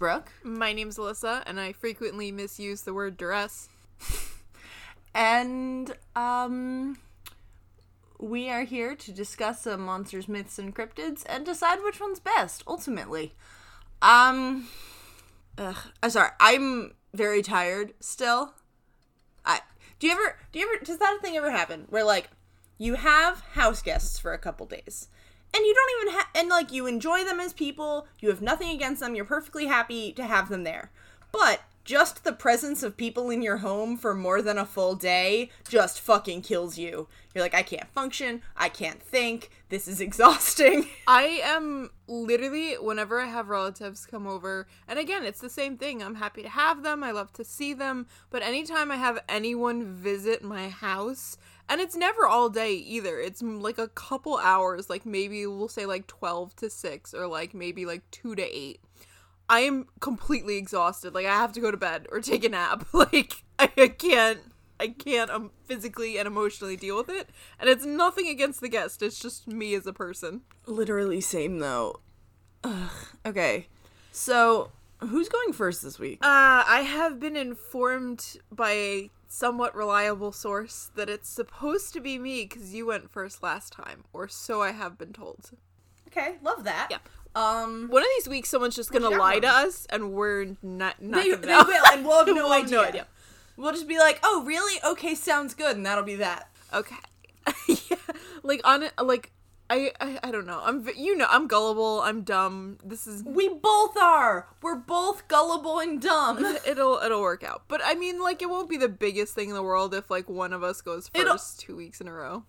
My name is Brooke, My name's Alyssa, and I frequently misuse the word duress. and um, we are here to discuss some monsters, myths, and cryptids, and decide which one's best. Ultimately, um, ugh, I'm sorry. I'm very tired still. I do you ever do you ever does that thing ever happen where like you have house guests for a couple days and you don't even have and like you enjoy them as people. You have nothing against them. You're perfectly happy to have them there. But just the presence of people in your home for more than a full day just fucking kills you. You're like i can't function. I can't think. This is exhausting. I am literally, whenever I have relatives come over, and again, it's the same thing. I'm happy to have them, I love to see them, but anytime I have anyone visit my house, and it's never all day either, it's like a couple hours, like maybe we'll say like 12 to 6, or like maybe like 2 to 8. I am completely exhausted. Like I have to go to bed or take a nap. Like I can't I can't um, physically and emotionally deal with it. And it's nothing against the guest. It's just me as a person. literally same though Ugh. okay so who's going first this week Uh, I have been informed by a somewhat reliable source that it's supposed to be me because you went first last time, or so I have been told. okay love that Yeah. um One of these weeks, someone's just gonna lie to us, and we're not not they, gonna they will and we'll have no, We'll have idea. no idea. we'll just be like oh really okay sounds good and that'll be that Okay. yeah, like on it, like I, I I don't know. I'm you know I'm gullible. I'm dumb. This is we both are we're both gullible and dumb it'll it'll work out. But I mean, like it won't be the biggest thing in the world if like one of us goes 1st It'll- two weeks in a row.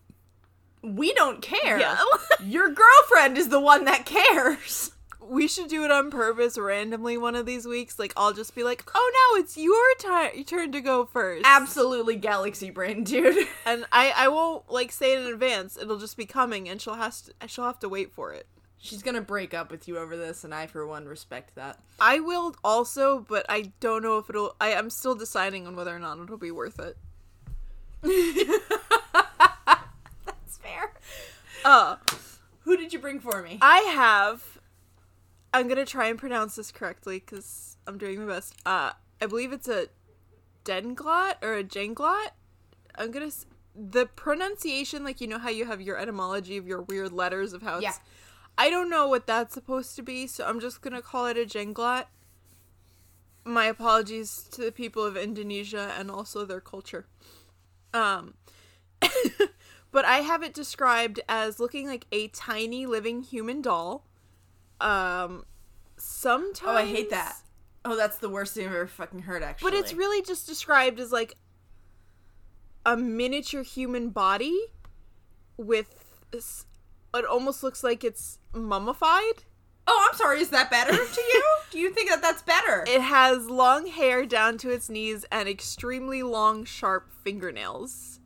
we don't care Yeah. your girlfriend is the one that cares we should do it on purpose randomly one of these weeks. Like I'll just be like, "Oh no, it's your ti- turn to go first. absolutely galaxy brain dude And I I won't like say it in advance. It'll just be coming, and she'll has to she'll have to wait for it. she's gonna break up with you over this and i for one respect that I will also, but I don't know if it'll. I I am still deciding on whether or not it'll be worth it. that's fair Uh, who did you bring for me I have. I'm gonna try and pronounce this correctly because I'm doing my best. Uh, I believe it's a denglot or a jenglot. I'm gonna. s- The pronunciation, like you know how you have your etymology of your weird letters of how it's. Yeah. I don't know what that's supposed to be, so I'm just gonna call it a jenglot. My apologies to the people of Indonesia and also their culture. Um, but I have it described as looking like a tiny living human doll. Um, sometimes. oh i hate that oh that's the worst thing i've ever fucking heard actually But it's really just described as like a miniature human body with this, it almost looks like it's mummified. Oh, I'm sorry. Is that better to you? Do you think that that's better? It has long hair down to its knees and extremely long, sharp fingernails.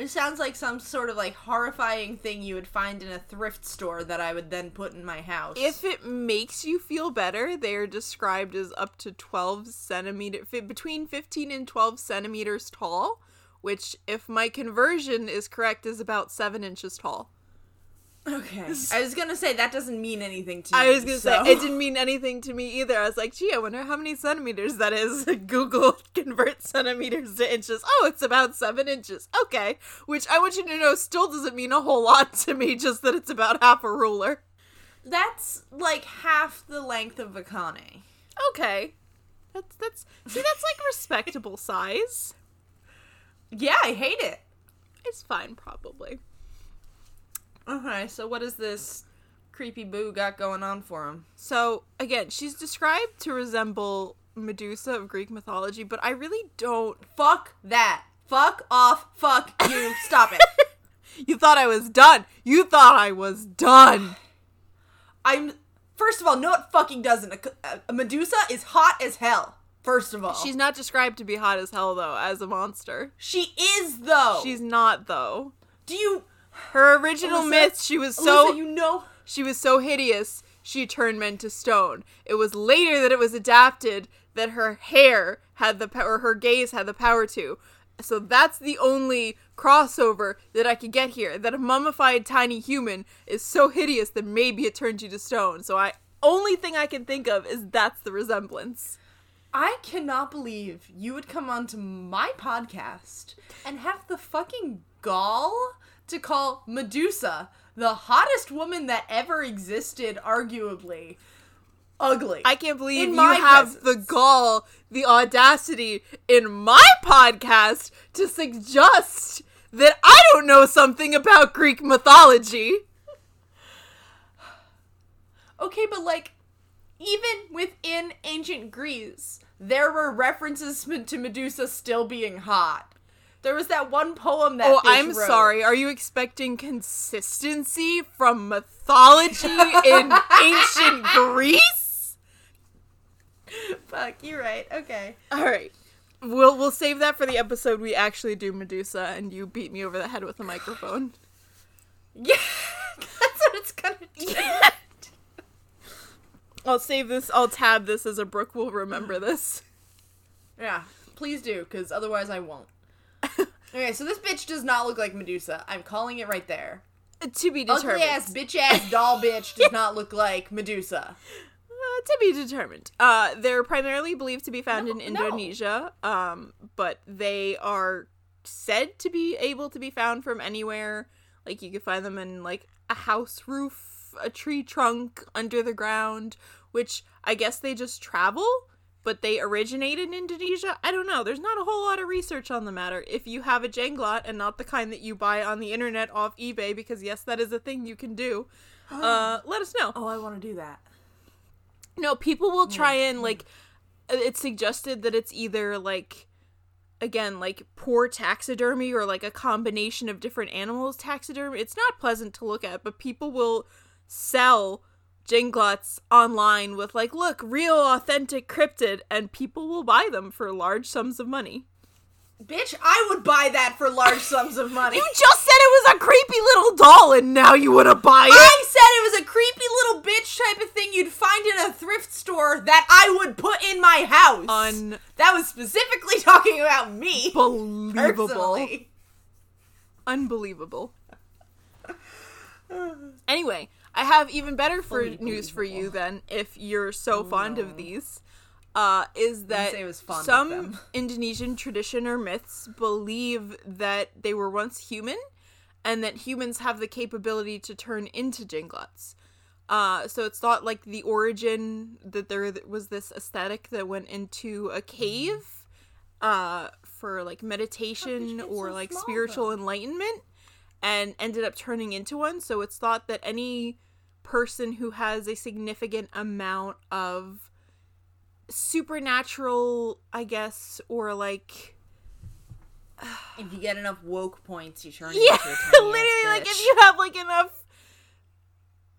It sounds like some sort of like horrifying thing you would find in a thrift store that I would then put in my house. If it makes you feel better, they are described as up to 12 centimeter, between 15 and 12 centimeters tall, which, if my conversion is correct, is about 7 inches tall. Okay, I was gonna say that doesn't mean anything to me. I was gonna so- say it didn't mean anything to me either. I was like, gee, I wonder how many centimeters that is. Google convert centimeters to inches. Oh, it's about seven inches. Okay, which I want you to know still doesn't mean a whole lot to me. Just that it's about half a ruler. That's like half the length of a Kane. Okay, that's that's see that's like respectable size. Yeah, I hate it. It's fine, probably. Okay, so what is this creepy boo got going on for him? So again, she's described to resemble Medusa of Greek mythology, but I really don't. Fuck that. Fuck off. Fuck you. Stop it. You thought I was done. You thought I was done. I'm. First of all, no, it fucking doesn't. A, a Medusa is hot as hell. First of all, She's not described to be hot as hell though, as a monster. she is though. She's not though. Do you, Her original Alyssa- myth, she was so Alyssa, you know? she was so hideous, she turned men to stone. It was later that it was adapted that her hair had the power, her gaze had the power to. So that's the only crossover that I could get here. That a mummified tiny human is so hideous that maybe it turned you to stone. So I only thing I can think of is that's the resemblance. I cannot believe you would come onto my podcast and have the fucking gall to call Medusa, the hottest woman that ever existed, arguably, ugly. I can't believe you have the gall, the audacity in my podcast to suggest that I don't know something about Greek mythology. Okay, but like, even within ancient Greece, there were references to Medusa still being hot. There was that one poem that. Oh, I'm wrote. sorry. Are you expecting consistency from mythology in ancient Greece? Fuck, you're right. Okay. All right. We'll we'll save that for the episode we actually do Medusa and you beat me over the head with a microphone. Yeah, that's what it's gonna do. I'll save this. I'll tab this as a Brooke will remember this. Yeah, please do, because otherwise I won't. Okay, so this bitch does not look like Medusa. I'm calling it right there. to be determined. Ugly ass bitch ass doll bitch does not look like Medusa. Uh, to be determined. Uh, they're primarily believed to be found No, in no. Indonesia, um, but they are said to be able to be found from anywhere. Like you could find them in like a house roof, a tree trunk, under the ground. Which I guess they just travel, but they originate in Indonesia. I don't know. There's not a whole lot of research on the matter. If you have a janglot and not the kind that you buy on the internet off eBay, because yes, that is a thing you can do. Uh, let us know. Oh, I want to do that. No, people will try and like it's suggested that it's either like again like poor taxidermy or like a combination of different animals taxidermy. It's not pleasant to look at, but people will sell jinglots online with like look, real authentic cryptid and people will buy them for large sums of money. Bitch, I would buy that for large sums of money. You just said it was a creepy little doll and now you want to buy it? I said it was a creepy little bitch type of thing you'd find in a thrift store that I would put in my house. Un- that was specifically talking about me. Unbelievable. Personally. Unbelievable. Anyway, I have even better for news for you then, if you're so fond of these. Uh, is that some. Indonesian tradition or myths believe that they were once human, and that humans have the capability to turn into jinglots. Uh, so it's thought like the origin that there was this aesthetic that went into a cave, uh, for like meditation gets or like small, spiritual though? enlightenment and ended up turning into one. So it's thought that any person who has a significant amount of supernatural, I guess, or like If you get enough woke points, you turn yeah, into a tiny literally like if you have like enough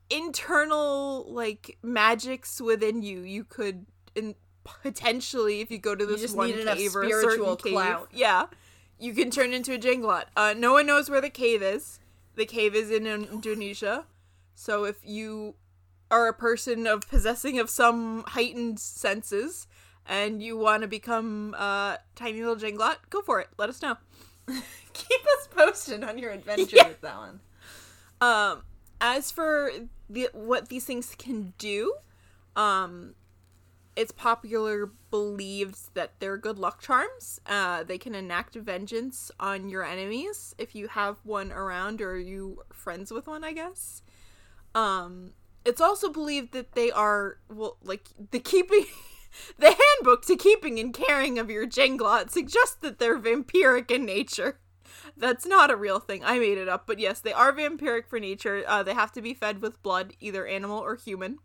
internal like magics within you, you could in potentially if you go to this one cave or a spiritual certain cave, clout. yeah, you can turn into a jinglot. Uh, no one knows where the cave is. The cave is in Indonesia, so if you are a person of possessing of some heightened senses and you want to become a tiny little jinglot, go for it. Let us know. Keep us posted on your adventure Yeah. with that one. Um, as for the what these things can do, um, it's popular believed that they're good luck charms. Uh, they can enact vengeance on your enemies if you have one around or you friends with one, I guess. Um, it's also believed that they are well, like the keeping. The handbook to keeping and caring of your jinglot suggests that they're vampiric in nature. That's not a real thing. I made it up, but yes, they are vampiric for nature. Uh, they have to be fed with blood, either animal or human.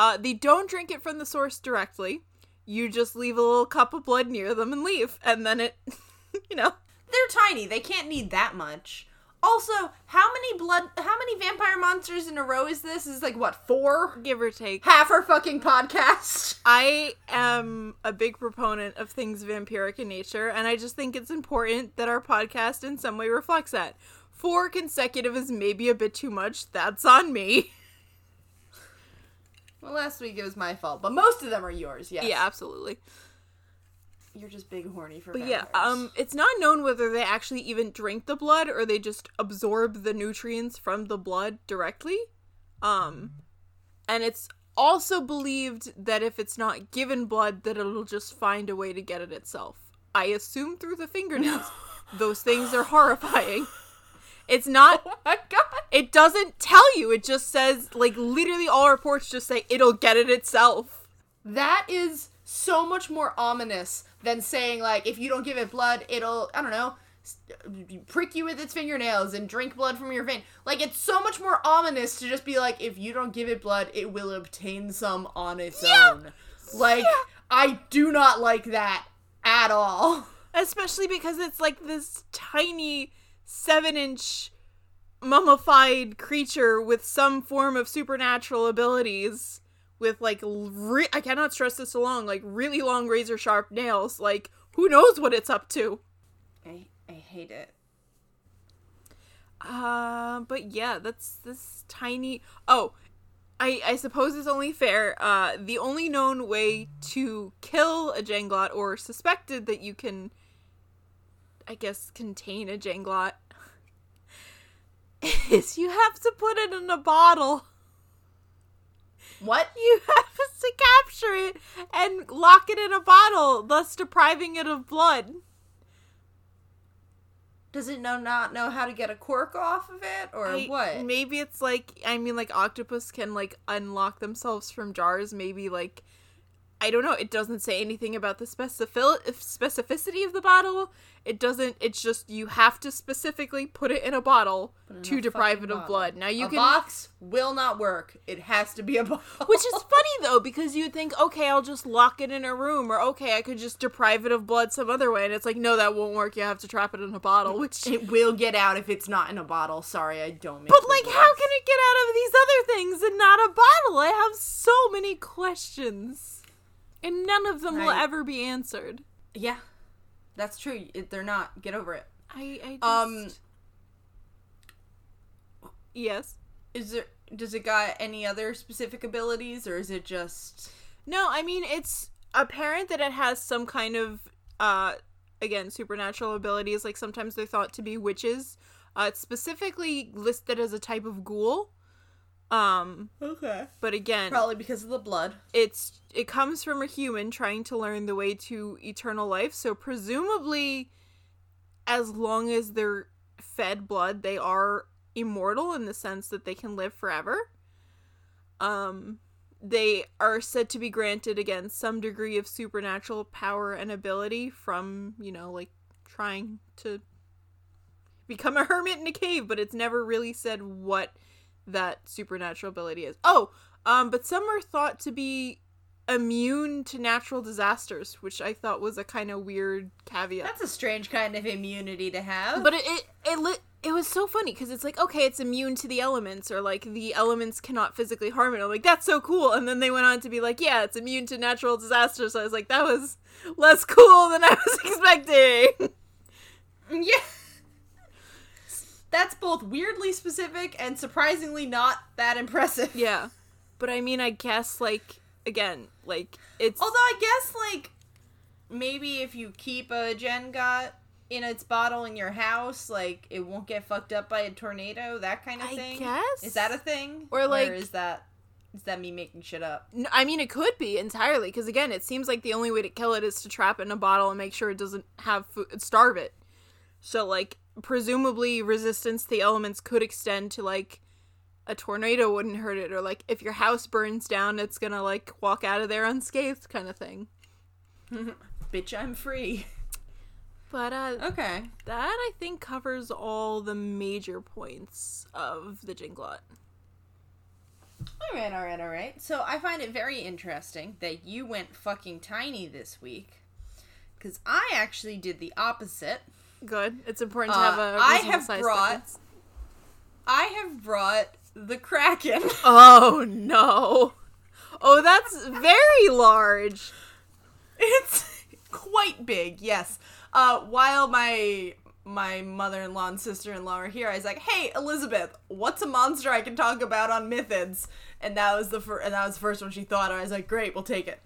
Uh, they don't drink it from the source directly. You just leave a little cup of blood near them and leave, and then it, you know, They're tiny. They can't need that much. Also, how many blood? How many vampire monsters in a row is this? Is like what four? give or take. Half our fucking podcast. I am a big proponent of things vampiric in nature, and I just think it's important that our podcast in some way reflects that. Four consecutive is maybe a bit too much. That's on me. Well, last week it was my fault, but most of them are yours. Yes. Yeah, absolutely. You're just big horny for. But yeah, um, it's not known whether they actually even drink the blood or they just absorb the nutrients from the blood directly. Um, and it's also believed that if it's not given blood, that it'll just find a way to get it itself. I assume through the fingernails. Those things are horrifying. It's not. Oh my god. It doesn't tell you. It just says, like, literally all reports just say it'll get it itself. That is so much more ominous than saying like if you don't give it blood, it'll I don't know prick you with its fingernails and drink blood from your vein. Like it's so much more ominous to just be like if you don't give it blood, it will obtain some on its Yeah. own. Like Yeah. I do not like that at all. Especially because it's like this tiny seven inch mummified creature with some form of supernatural abilities with like re- I cannot stress this along like really long razor sharp nails like who knows what it's up to I I hate it. uh but yeah that's this tiny oh I, I suppose it's only fair. Uh, the only known way to kill a janglot, or suspected that you can, I guess, contain a janglot, is you have to put it in a bottle. What? You have to capture it and lock it in a bottle, thus depriving it of blood. Does it know not know how to get a cork off of it or I- what? Maybe it's like I mean like octopus can like unlock themselves from jars. Maybe like I don't know. It doesn't say anything about the specific specificity of the bottle. It doesn't. It's just you have to specifically put it in a bottle in to a deprive it of bottle. blood. Now you a can. box will not work. It has to be a bottle. Which is funny though, because you'd think, okay, I'll just lock it in a room, or okay, I could just deprive it of blood some other way, and it's like, no, that won't work. You have to trap it in a bottle, which It will get out if it's not in a bottle. Sorry, I don't. Make But like, rules. how can it get out of these other things and not a bottle? I have so many questions, and none of them will ever be answered. Yeah, that's true. It, they're not. Get over it. I, I just... Um, yes. Is there? Does it got any other specific abilities, or is it just? No, I mean it's apparent that it has some kind of uh again supernatural abilities. Like sometimes they're thought to be witches. Uh, it's specifically listed as a type of ghoul. Um, Okay. but again, Probably because of the blood. it's it comes from a human trying to learn the way to eternal life so presumably as long as they're fed blood they are immortal in the sense that they can live forever um they are said to be granted again some degree of supernatural power and ability from you know like trying to become a hermit in a cave but it's never really said what that supernatural ability is oh um, but some are thought to be immune to natural disasters, which I thought was a kind of weird caveat. That's a strange kind of immunity to have. but it it it, li- it was so funny because it's like okay, it's immune to the elements, or like the elements cannot physically harm it. I'm like that's so cool, and then they went on to be like, yeah, it's immune to natural disasters. So I was like, that was less cool than I was expecting. yeah. That's both weirdly specific and surprisingly not that impressive. yeah, but I mean, I guess like again, like it's Although I guess like maybe if you keep a Jenga in its bottle in your house, like it won't get fucked up by a tornado, that kind of I thing. guess Is that a thing? Or, like- is that is that me making shit up? No, I mean, it could be entirely because again, it seems like the only way to kill it is to trap it in a bottle and make sure it doesn't have food, starve it. So, like, presumably, resistance to the elements could extend to like a tornado wouldn't hurt it, or like if your house burns down, it's gonna like walk out of there unscathed, kind of thing. Bitch, I'm free. But uh, Okay. that I think covers all the major points of the Jinglot. All right, all right, all right. So I find it very interesting that you went fucking tiny this week, because I actually did the opposite. Good. It's important to Uh, have a. I have brought- difference. I have brought the Kraken. Oh no! Oh, that's very large. it's quite big, yes. Uh, while my my mother-in-law and sister-in-law are here, I was like, "Hey, Elizabeth, what's a monster I can talk about on Mythids?" And that was the first, and that was the first one she thought. of. I was like, "Great, we'll take it."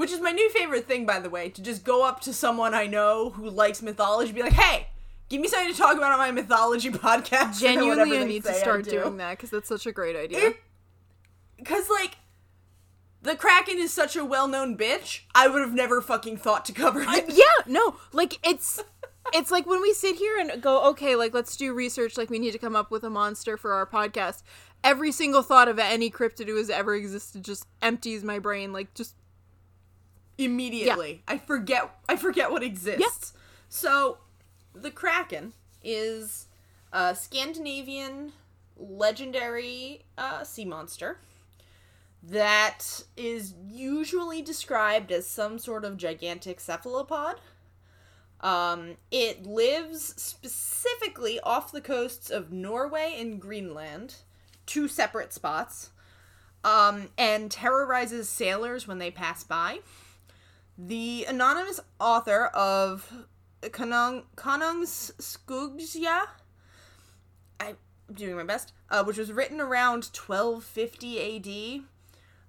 Which is my new favorite thing, by the way, to just go up to someone I know who likes mythology, and be like, "Hey, give me something to talk about on my mythology podcast." Genuinely, I need to start do. doing that because that's such a great idea. Because like the Kraken is such a well-known bitch. I would have never fucking thought to cover it. yeah, no, like it's it's like when we sit here and go, okay, like let's do research, like we need to come up with a monster for our podcast. Every single thought of any cryptid who has ever existed just empties my brain, like just immediately. I forget I forget what exists. So the Kraken is a Scandinavian legendary uh, sea monster that is usually described as some sort of gigantic cephalopod. Um, it lives specifically off the coasts of Norway and Greenland, two separate spots, um, and terrorizes sailors when they pass by. The anonymous author of Konung, Konungs Skuggsjá, I'm doing my best, uh, which was written around 1250 AD,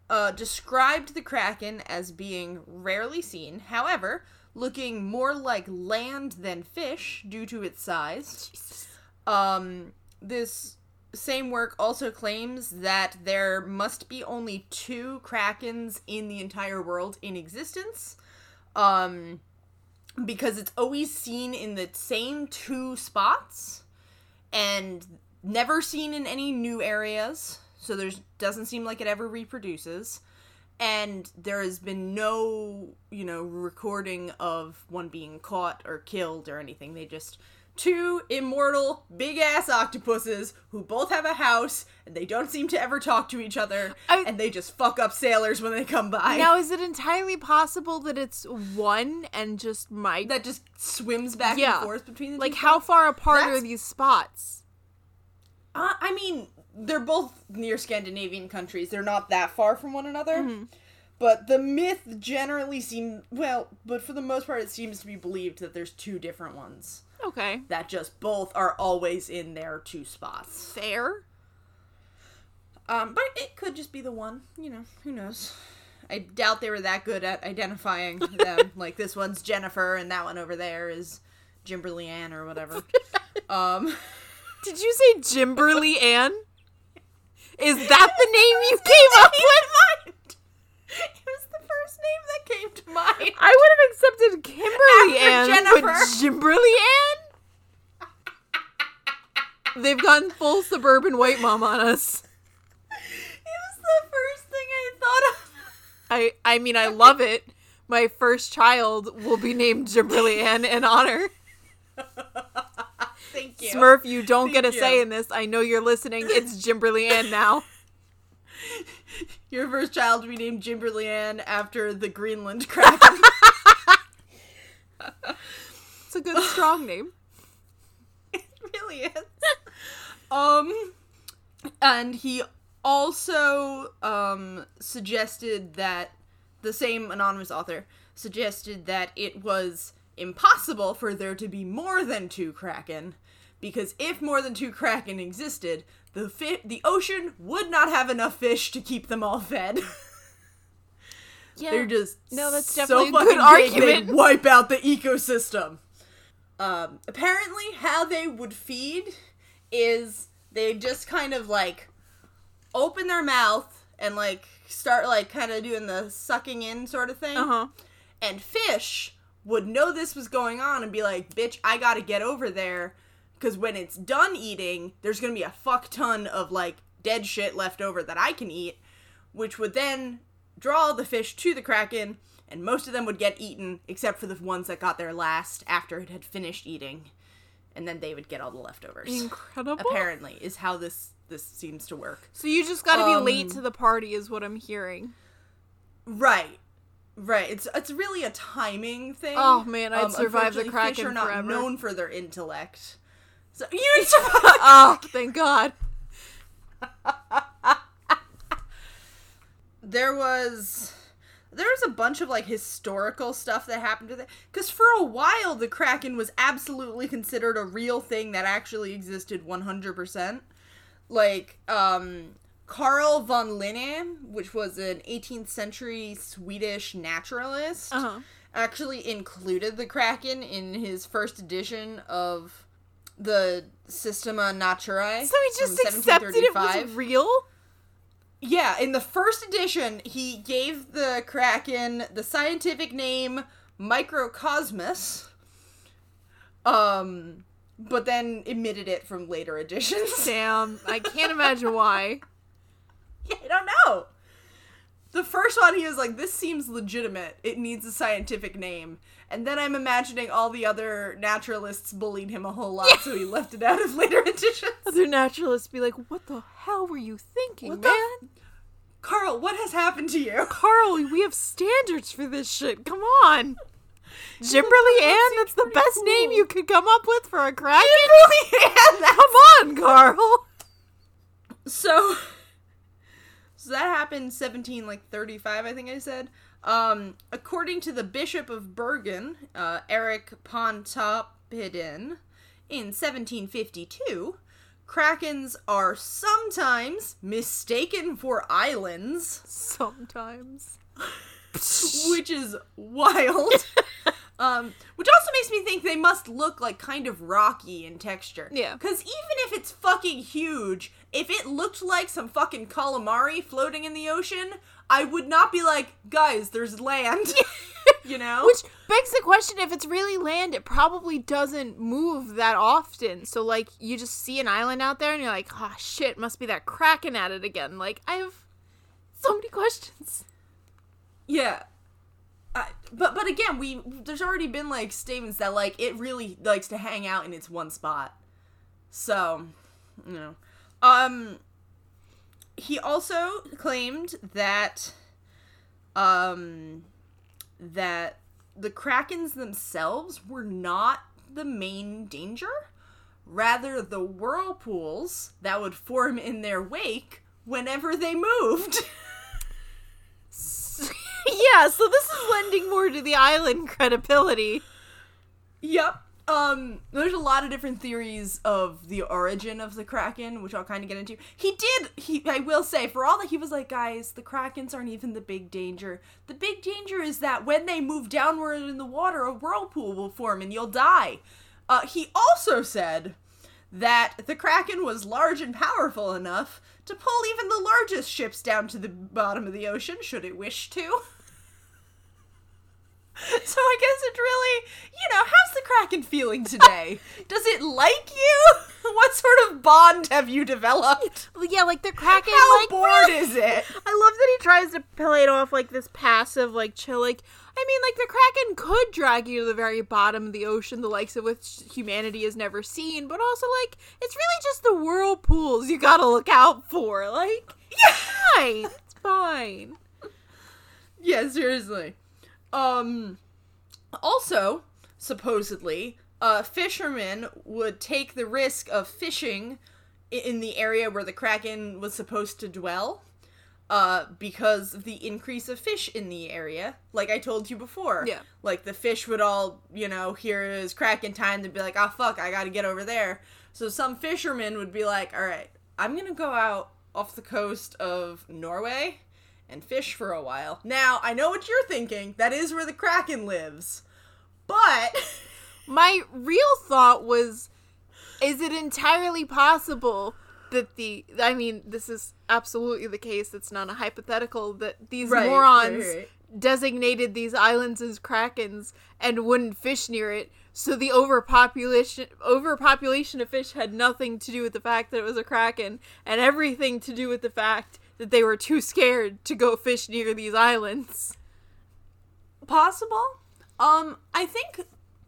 uh, described the Kraken as being rarely seen. However, looking more like land than fish due to its size. Um, this same work also claims that there must be only two krakens in the entire world in existence. Um, because it's always seen in the same two spots and never seen in any new areas. So there's doesn't seem like it ever reproduces and there has been no you know recording of one being caught or killed or anything they just two immortal big ass octopuses who both have a house and they don't seem to ever talk to each other I- and they just fuck up sailors when they come by Now, is it entirely possible that it's one and just might that just swims back Yeah. and forth between the like two how spots. far apart are these spots? uh, i mean they're both near scandinavian countries they're not that far from one another Mm-hmm. But the myth generally seems well, but for the most part, it seems to be believed that there's two different ones. Okay, that just both are always in their two spots. fair. Um, but it could just be the one. You know, who knows? I doubt they were that good at identifying them. like this one's Jennifer, and that one over there is Jimberly Ann or whatever. um, Did you say Jimberly Ann? Is that the name you came up with? It was the first name that came to mind. I would have accepted Kimberly After Ann, Jennifer. but Jimberly Ann? They've gone full suburban white mom on us. It was the first thing I thought of. I I mean I love it. My first child will be named Jimberly Ann in honor. Thank you. Smurf, you don't get a Thank say in this. I know you're listening. It's Jimberly Ann now. Your first child be named Jimberly Ann after the Greenland Kraken. It's a good strong name. it really is. um, and he also um suggested that the same anonymous author suggested that it was impossible for there to be more than two kraken because if more than two kraken existed the fi- the ocean would not have enough fish to keep them all fed Yeah. they're just No, that's so definitely a fucking good argument. They wipe out the ecosystem. Um, apparently, how they would feed is they just kind of like open their mouth and like start like kind of doing the sucking in sort of thing. Uh-huh. And fish would know this was going on and be like, "Bitch, I gotta get over there." Because when it's done eating, there's gonna be a fuck ton of like dead shit left over that I can eat, which would then draw the fish to the kraken, and most of them would get eaten, except for the ones that got there last after it had finished eating, and then they would get all the leftovers. Incredible. Apparently, is how this this seems to work. So you just got to be Um, late to the party, is what I'm hearing. Right. Right. It's it's really a timing thing. Um, Oh, man, I'd survive the Kraken fish are not forever. known for their intellect. So you oh, thank God. there was there was a bunch of like historical stuff that happened to it because for a while the kraken was absolutely considered a real thing that actually existed 100% like um Carl von Linné, which was an 18th century Swedish naturalist, Uh-huh. actually included the kraken in his first edition of the Systema Naturae. So he just accepted it was real? Yeah, in the first edition, he gave the Kraken the scientific name Microcosmus. Um, but then omitted it from later editions. Damn, I can't imagine why. Yeah, I don't know. The first one, he was like, "This seems legitimate. It needs a scientific name." And then I'm imagining all the other naturalists bullied him a whole lot, so he left it out of later editions. Other naturalists be like, "What the hell were you thinking, What man?" f- Carl, what has happened to you? Carl, we have standards for this shit. Come on. Jimberly Ann, that's the best name you could come up with for a kraken. Come Come on, Carl. So, so that happened 17 like 35 I think I said. Um according to the Bishop of Bergen, uh Eric Pontoppidan in 1752, krakens are sometimes mistaken for islands, Sometimes. which is wild. Um, which also makes me think they must look like kind of rocky in texture. Yeah. Because even if it's fucking huge, if it looked like some fucking calamari floating in the ocean, I would not be like, guys, there's land. you know? Which begs the question if it's really land, it probably doesn't move that often. So, like, you just see an island out there and you're like, oh shit, must be that kraken at it again. Like, I have so many questions. Yeah. I, but but again, we there's already been like statements that like it really likes to hang out in its one spot. So, you know. Um he also claimed that um that the krakens themselves were not the main danger, rather the whirlpools that would form in their wake whenever they moved. yeah, so this is lending more to the island credibility. Yep. Um, there's a lot of different theories of the origin of the Kraken, which I'll kind of get into. He did, he, I will say, for all that he was like, guys, the Krakens aren't even the big danger. The big danger is that when they move downward in the water, a whirlpool will form and you'll die. Uh, he also said that the Kraken was large and powerful enough to pull even the largest ships down to the bottom of the ocean, should it wish to. So I guess it's really, you know, how's the Kraken feeling today? Does it like you? What sort of bond have you developed? Yeah, like the kraken. How like, bored really- is it? I love that he tries to play it off like this passive, like chill. Like, I mean, like the kraken could drag you to the very bottom of the ocean, the likes of which humanity has never seen. But also, like, it's really just the whirlpools you gotta look out for. Like, Yeah. fine, it's fine. Yeah, seriously. Um also, supposedly, uh fishermen would take the risk of fishing in the area where the kraken was supposed to dwell. Uh, because of the increase of fish in the area, like I told you before. Yeah. Like the fish would all, you know, here is kraken time to be like, oh fuck, I gotta get over there. So some fishermen would be like, all right, I'm gonna go out off the coast of Norway and fish for a while. Now, I know what you're thinking. That is where the kraken lives. But My real thought was is it entirely possible that the I mean, this is absolutely the case, it's not a hypothetical that these Right, morons right, right. designated these islands as krakens and wouldn't fish near it. So the overpopulation overpopulation of fish had nothing to do with the fact that it was a kraken and everything to do with the fact that they were too scared to go fish near these islands. possible. Um, I think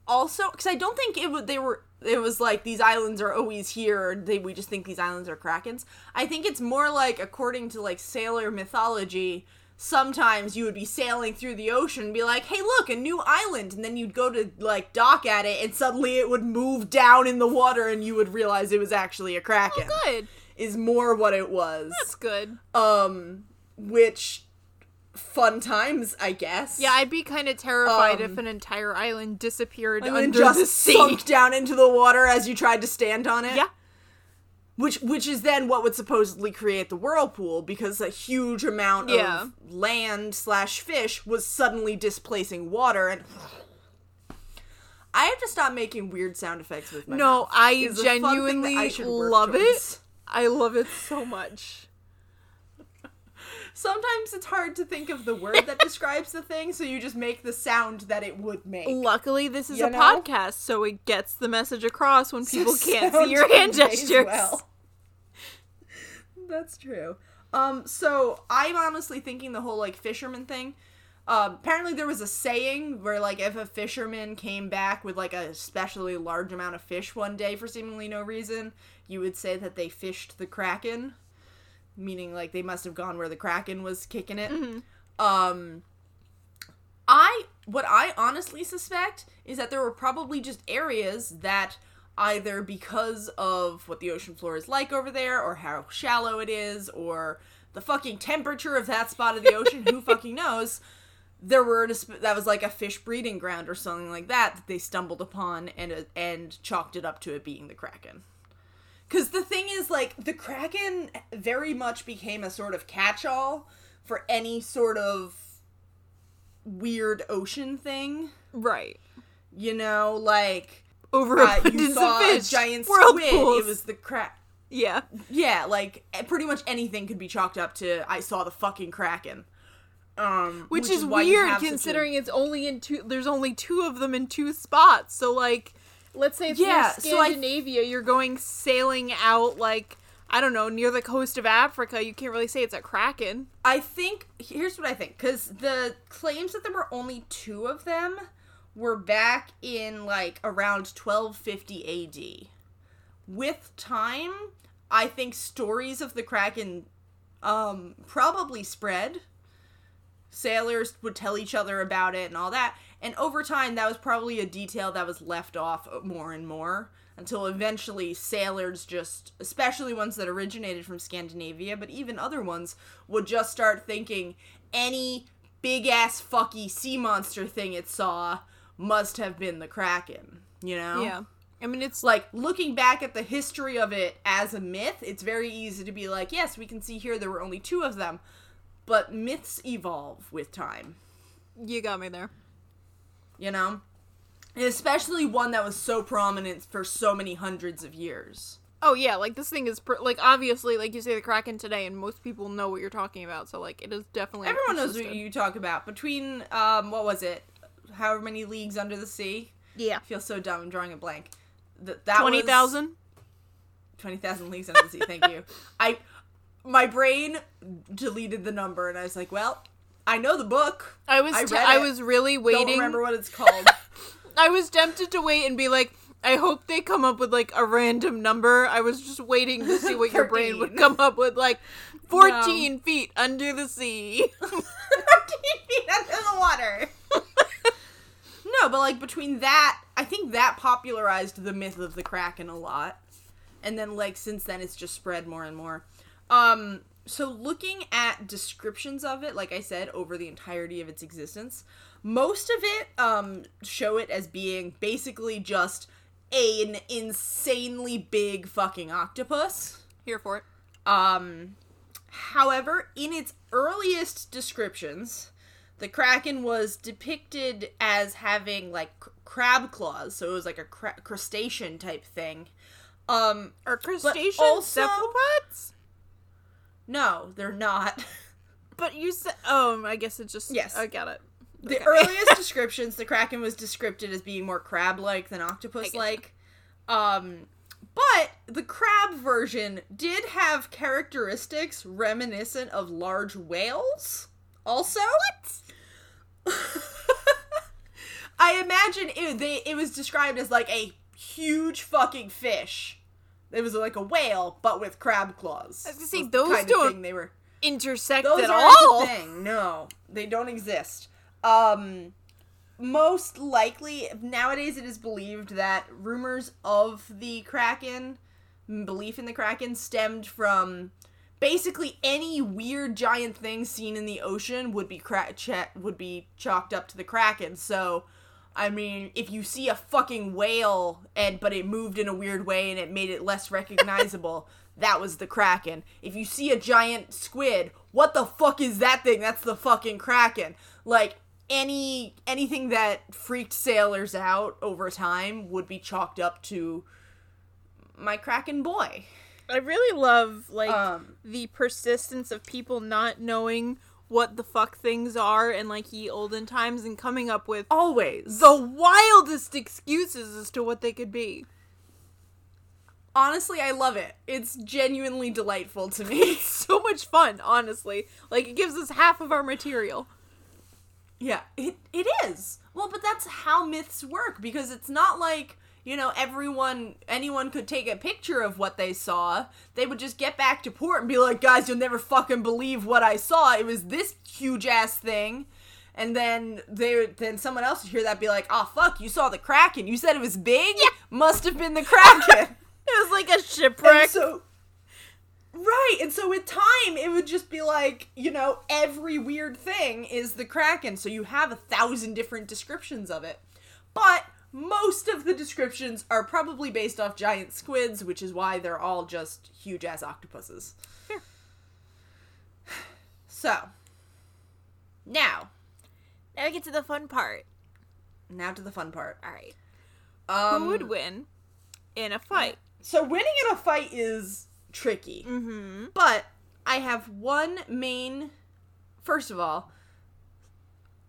also because I don't think it would. They were. It was like these islands are always here. Or they we just think these islands are krakens. I think it's more like according to like sailor mythology. Sometimes you would be sailing through the ocean and be like, "Hey, look, a new island," and then you'd go to like dock at it, and suddenly it would move down in the water, and you would realize it was actually a kraken. oh, Good. Is more what it was. That's good. Um, which fun times, I guess. Yeah, I'd be kind of terrified Um, if an entire island disappeared and under just the sea. sunk down into the water as you tried to stand on it. Yeah. Which which is then what would supposedly create the whirlpool because a huge amount Yeah. of land slash fish was suddenly displacing water and I have to stop making weird sound effects with my No, mouth. I It's a fun thing that genuinely I love it. I love it so much. sometimes it's hard to think of the word that describes the thing, so you just make the sound that it would make. Luckily, this is You a know? podcast, so it gets the message across when people can't see your hand gestures. well. That's true. Um, so I'm honestly thinking the whole like fisherman thing. Um, apparently there was a saying where like if a fisherman came back with like a especially large amount of fish one day for seemingly no reason, you would say that they fished the kraken, meaning like they must have gone where the kraken was kicking it. Um, I what I honestly suspect is that there were probably just areas that either because of what the ocean floor is like over there or how shallow it is or the fucking temperature of that spot of the ocean who fucking knows there were that was like a fish breeding ground or something like that that they stumbled upon and and chalked it up to it being the kraken because the thing is like the kraken very much became a sort of catch-all for any sort of weird ocean thing Right. you know like uh, you saw of a fish. giant whirlpools. squid it was the crack yeah. yeah like pretty much anything could be chalked up to i saw the fucking kraken um Which, is, why weird considering it's only in two. There's only two of them in two spots. So like, let's say it's Yeah, near so I- Scandinavia, you're going sailing out like I don't know near the coast of Africa. You can't really say it's a kraken. I think here's what I think because the claims that there were only two of them were back in like around 1250 AD. With time, I think stories of the kraken um probably spread. Sailors would tell each other about it and all that, and over time that was probably a detail that was left off more and more until eventually sailors just especially ones that originated from Scandinavia, but even other ones would just start thinking any big ass fucky sea monster thing it saw must have been the kraken, you know? Yeah. I mean, it's like looking back at the history of it as a myth, it's very easy to be like, yes, we can see here there were only two of them, but myths evolve with time, you got me there. you know? And especially one that was so prominent for so many hundreds of years. Oh yeah, like this thing is pr- like obviously like you say the kraken today, and most people know what you're talking about. So like it is definitely Everyone knows what you talk about. Between um what was it? However many leagues under the sea? Yeah, I feel so dumb I'm drawing a blank. Th- that twenty was- thousand. 20,000 leagues under the sea. Thank you. I my brain deleted the number and I was like, well, I know the book. I was I t- read I it. was really Don't waiting. remember what it's called. I was tempted to wait and be like, I hope they come up with like a random number. I was just waiting to see what your brain would come up with, like fourteen feet under the sea. fourteen feet under the water. no, but like between that, I think that popularized the myth of the Kraken a lot. And then like since then it's just spread more and more. Um so looking at descriptions of it, like I said, over the entirety of its existence, most of it um show it as being basically just an insanely big fucking octopus. Here for it. Um, however, in its earliest descriptions, the kraken was depicted as having like c- crab claws, so it was like a cra- crustacean type thing. Um, Are crustaceans also- cephalopods? No, they're not. But you said, oh, I guess it's just Yes. I got it. The Okay. earliest descriptions, the kraken was described as being more crab-like than octopus-like. Um, but the crab version did have characteristics reminiscent of large whales. Also, what? I imagine it. They it was described as like a huge fucking fish. It was like a whale, but with crab claws. I was gonna say, those kind of don't thing they were Intersect those at all. thing. No, they don't exist. Um, most likely nowadays it is believed that rumors of the kraken, belief in the kraken, stemmed from basically any weird giant thing seen in the ocean would be cra- ch- would be chalked up to the kraken. So. I mean, if you see a fucking whale and but it moved in a weird way and it made it less recognizable, that was the kraken. If you see a giant squid, what the fuck is that thing? That's the fucking kraken. Like any anything that freaked sailors out over time would be chalked up to my kraken boy. I really love like Um, the persistence of people not knowing what the fuck things are in like ye olden times and coming up with always. the wildest excuses as to what they could be. Honestly, I love it. It's genuinely delightful to me. So much fun, honestly. Like it gives us half of our material. Yeah, it it is. Well, but that's how myths work because it's not like, you know, everyone anyone could take a picture of what they saw. They would just get back to port and be like, "Guys, you'll never fucking believe what I saw. It was this huge ass thing." And then they then someone else would hear that and be like, "Oh fuck, you saw the Kraken. You said it was big? Yeah. Must have been the Kraken." It was like a And shipwreck. so Right, and so with time it would just be like, you know, every weird thing is the Kraken, so you have a thousand different descriptions of it. But most of the descriptions are probably based off giant squids, which is why they're all just huge ass octopuses. Fair. So, now, now we get to the fun part. now to the fun part. All right. Um, Who would win in a fight? So winning in a fight is tricky. Mm-hmm. But I have one main. First of all,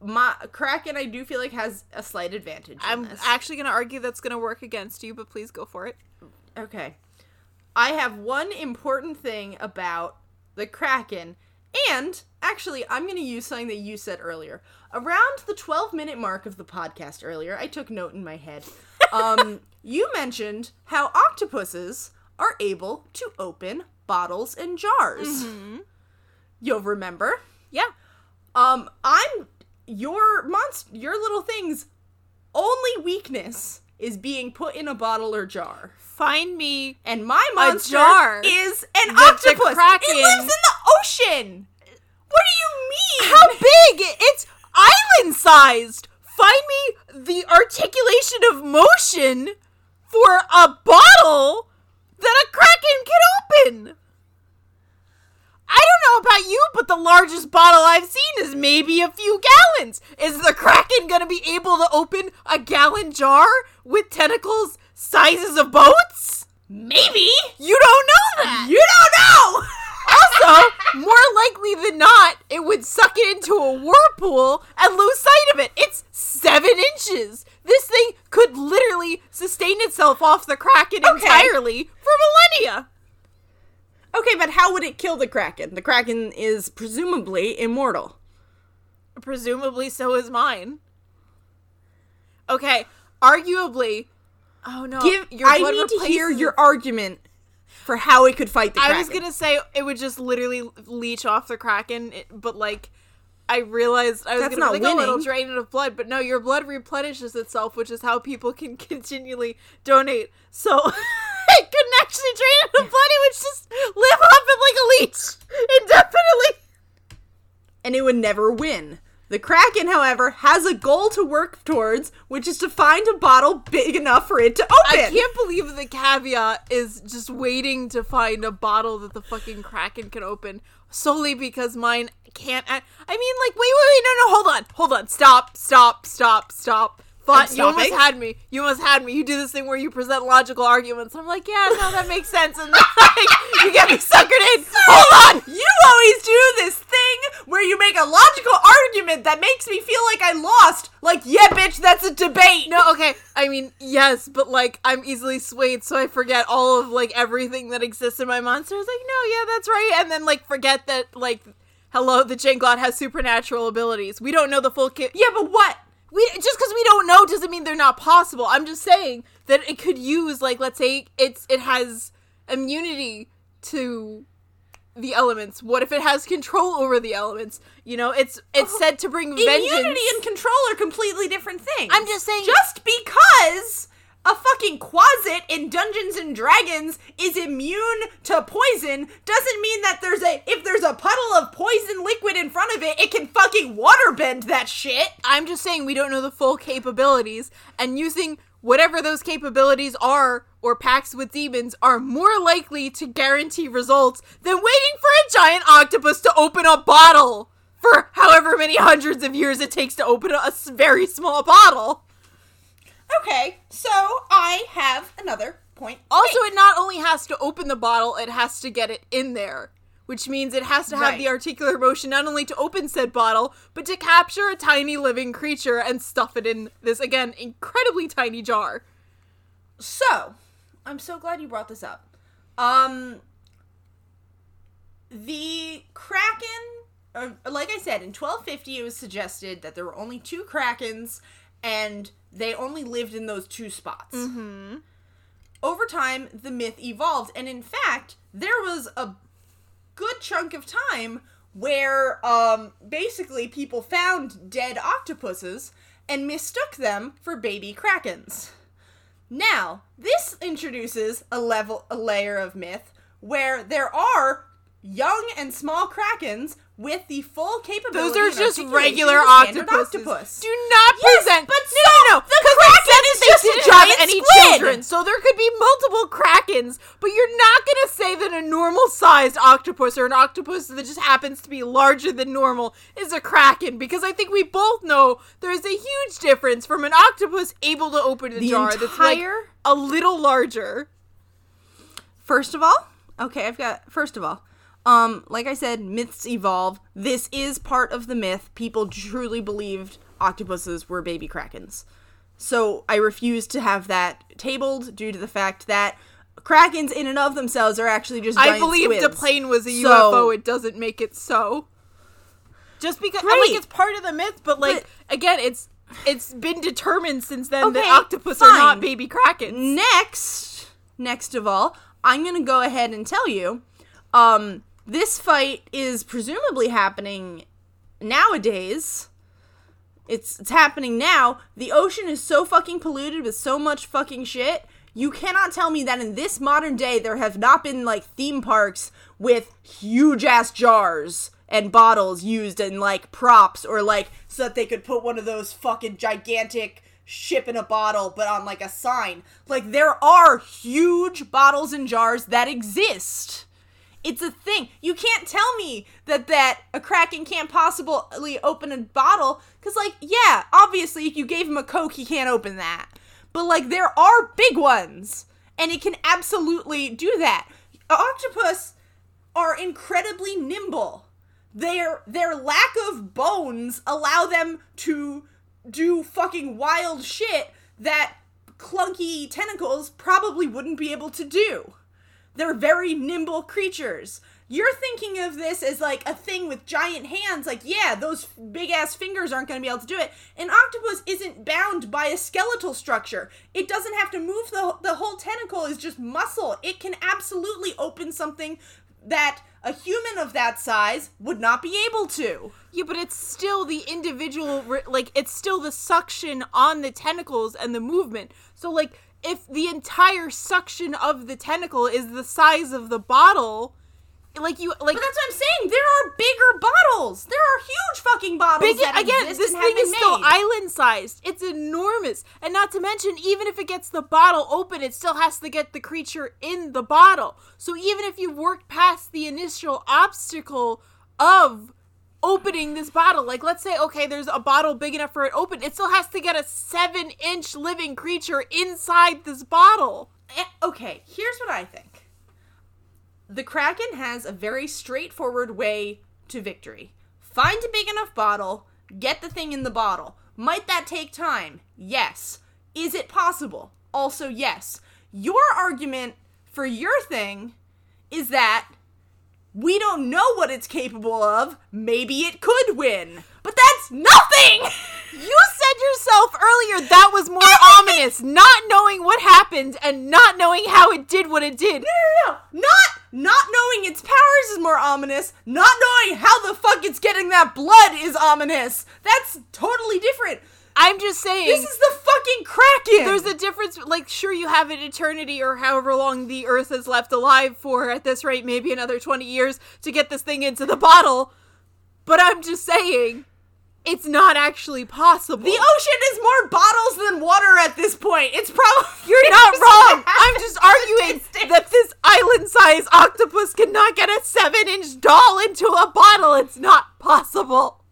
my Kraken I do feel like has a slight advantage. I'm this. actually going to argue that's going to work against you, but please go for it. okay. I have one important thing about the Kraken, and actually, I'm going to use something that you said earlier. Around the 12 minute mark of the podcast earlier, I took note in my head. Um, you mentioned how octopuses are able to open bottles and jars. You'll remember. Yeah. Um, I'm your monster, your little thing's only weakness is being put in a bottle or jar. Find me. And my monster jar is an octopus. It lives in the ocean. What do you mean? How big? It's island sized. Find me the articulation of motion for a bottle that a kraken can open. I don't know about you, but the largest bottle I've seen is maybe a few gallons. Is the kraken gonna be able to open a gallon jar with tentacles sizes of boats? Maybe. You don't know that. You don't know. Also, more likely than not, it would suck it into a whirlpool and lose sight of it. It's seven inches. This thing could literally sustain itself off the Kraken Okay. entirely for millennia. Okay, but how would it kill the Kraken? The Kraken is presumably immortal. Presumably, so is mine. Okay, arguably. Oh no! Give. your I need to hear your argument for how it could fight the Kraken. I was gonna say it would just literally leech off the kraken, but like I realized I was not be like, oh, it'll drain of blood, but no, your blood replenishes itself, which is how people can continually donate. So it couldn't actually drain it of blood; it would just live off of like a leech indefinitely. and it would never win. The Kraken, however, has a goal to work towards, which is to find a bottle big enough for it to open. I can't believe the caveat is just waiting to find a bottle that the fucking Kraken can open solely because mine can't. I, I mean, like, wait, wait, wait, no, no, hold on, hold on, stop, stop, stop, stop. Thought you almost had me. You almost had me. You do this thing where you present logical arguments. I'm like, yeah, no, that makes sense. And then, like, you get me suckered in. Hold on. You always do this thing where you make a logical argument that makes me feel like I lost. Like, yeah, bitch, that's a debate. No, okay. I mean, yes, but like I'm easily swayed, so I forget all of like everything that exists in my monster. It's like, no, yeah, that's right, and then like forget that like, hello, the Jenglot has supernatural abilities. We don't know the full kit. Yeah, but what? We just because we don't know doesn't mean they're not possible. I'm just saying that it could use like, let's say it's it has immunity to the elements. What if it has control over the elements? You know, it's it's oh, said to bring vengeance. Immunity and control are completely different things. I'm just saying- Just because a fucking quasit in Dungeons and Dragons is immune to poison doesn't mean that there's a if there's a puddle of poison liquid in front of it, it can fucking waterbend that shit. I'm just saying we don't know the full capabilities, and using whatever those capabilities are or pacts with demons are more likely to guarantee results than waiting for a giant octopus to open a bottle for however many hundreds of years it takes to open a very small bottle. Okay, so I have another point. Also, it not only has to open the bottle, it has to get it in there. Which means it has to have Right. the articular motion not only to open said bottle, but to capture a tiny living creature and stuff it in this, again, incredibly tiny jar. So, I'm so glad you brought this up. Um, the Kraken, uh, like I said, in 1250, it was suggested that there were only two Krakens, and they only lived in those two spots. Mm-hmm. Over time, the myth evolved, and in fact, there was a good chunk of time where um, basically people found dead octopuses and mistook them for baby krakens. Now, this introduces a level a layer of myth where there are young and small krakens with the full capability Those are of just regular of octopuses. octopus. Do not Yes, present. but no, no, no. the 'cause they kraken is they just didn't have any squid. children, so there could be multiple krakens. But you're not gonna say that a normal-sized octopus or an octopus that just happens to be larger than normal is a kraken, because I think we both know there's a huge difference from an octopus able to open a The jar that's like a little larger. First of all, okay, I've got first of all, um, like I said, myths evolve. This is part of the myth. People truly believed octopuses were baby krakens. So I refuse to have that tabled due to the fact that krakens in and of themselves are actually just I believe the plane was a So- UFO. It doesn't make it so. Just because, Right. like, it's part of the myth, but like, But- again, it's it's been determined since then that Okay, octopus are not fine. baby krakens. Next, next of all, I'm gonna go ahead and tell you, um, this fight is presumably happening nowadays. It's it's happening now. The ocean is so fucking polluted with so much fucking shit. You cannot tell me that in this modern day there have not been like theme parks with huge ass jars and bottles used in like props or like so that they could put one of those fucking gigantic ship in a bottle but on like a sign. Like there are huge bottles and jars that exist. It's a thing. You can't tell me that that a kraken can't possibly open a bottle cuz like yeah, obviously if you gave him a coke he can't open that. But like there are big ones and it can absolutely do that. Octopus are incredibly nimble. Their their lack of bones allow them to do fucking wild shit that clunky tentacles probably wouldn't be able to do. They're very nimble creatures. You're thinking of this as like a thing with giant hands. Like, yeah, those big ass fingers aren't going to be able to do it. An octopus isn't bound by a skeletal structure. It doesn't have to move the the whole tentacle is just muscle. It can absolutely open something that a human of that size would not be able to. Yeah, but it's still the individual, like, it's still the suction on the tentacles and the movement. So, like, if the entire suction of the tentacle is the size of the bottle, like, you, like, But that's what I'm saying. There are bigger bottles. There are huge fucking bottles Big, that again, this thing is been still island sized. It's enormous. And not to mention, even if it gets the bottle open, it still has to get the creature in the bottle. So even if you work past the initial obstacle of opening this bottle, like let's say, okay, there's a bottle big enough for it open, it still has to get a seven inch living creature inside this bottle. Eh, okay, here's what I think. The Kraken has a very straightforward way to victory. Find a big enough bottle, get the thing in the bottle. Might that take time? Yes. Is it possible? Also, yes. Your argument for your thing is that we don't know what it's capable of. Maybe it could win. But that's nothing! You said yourself earlier that was more ominous, not knowing what happened and not knowing how it did what it did. No, no, no. Not not knowing its powers is more ominous. Not knowing how the fuck it's getting that blood is ominous. That's totally different. I'm just saying. This is the fucking Kraken. there's a difference. Like, sure, you have an eternity or however long the Earth is left alive for. At this rate, maybe another 20 years to get this thing into the bottle. But I'm just saying, it's not actually possible. the ocean is more bottles than water at this point. It's probably You're not wrong. I'm just arguing that this island-sized octopus cannot get a seven-inch doll into a bottle. It's not possible.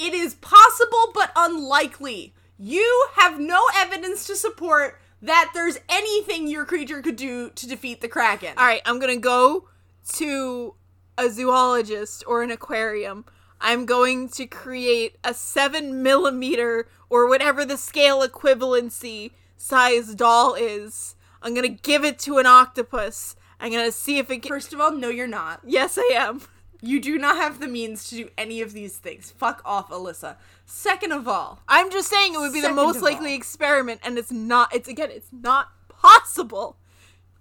It is possible but unlikely. You have no evidence to support that there's anything your creature could do to defeat the Kraken. All right, I'm gonna go to a zoologist or an aquarium. I'm going to create a seven millimeter or whatever the scale equivalency size doll is. I'm gonna give it to an octopus. I'm gonna see if it can. First of all, no, you're not. Yes, I am. You do not have the means to do any of these things. Fuck off, Alyssa. Second of all, I'm just saying it would be the most likely all. experiment, and it's not. It's again, it's not possible.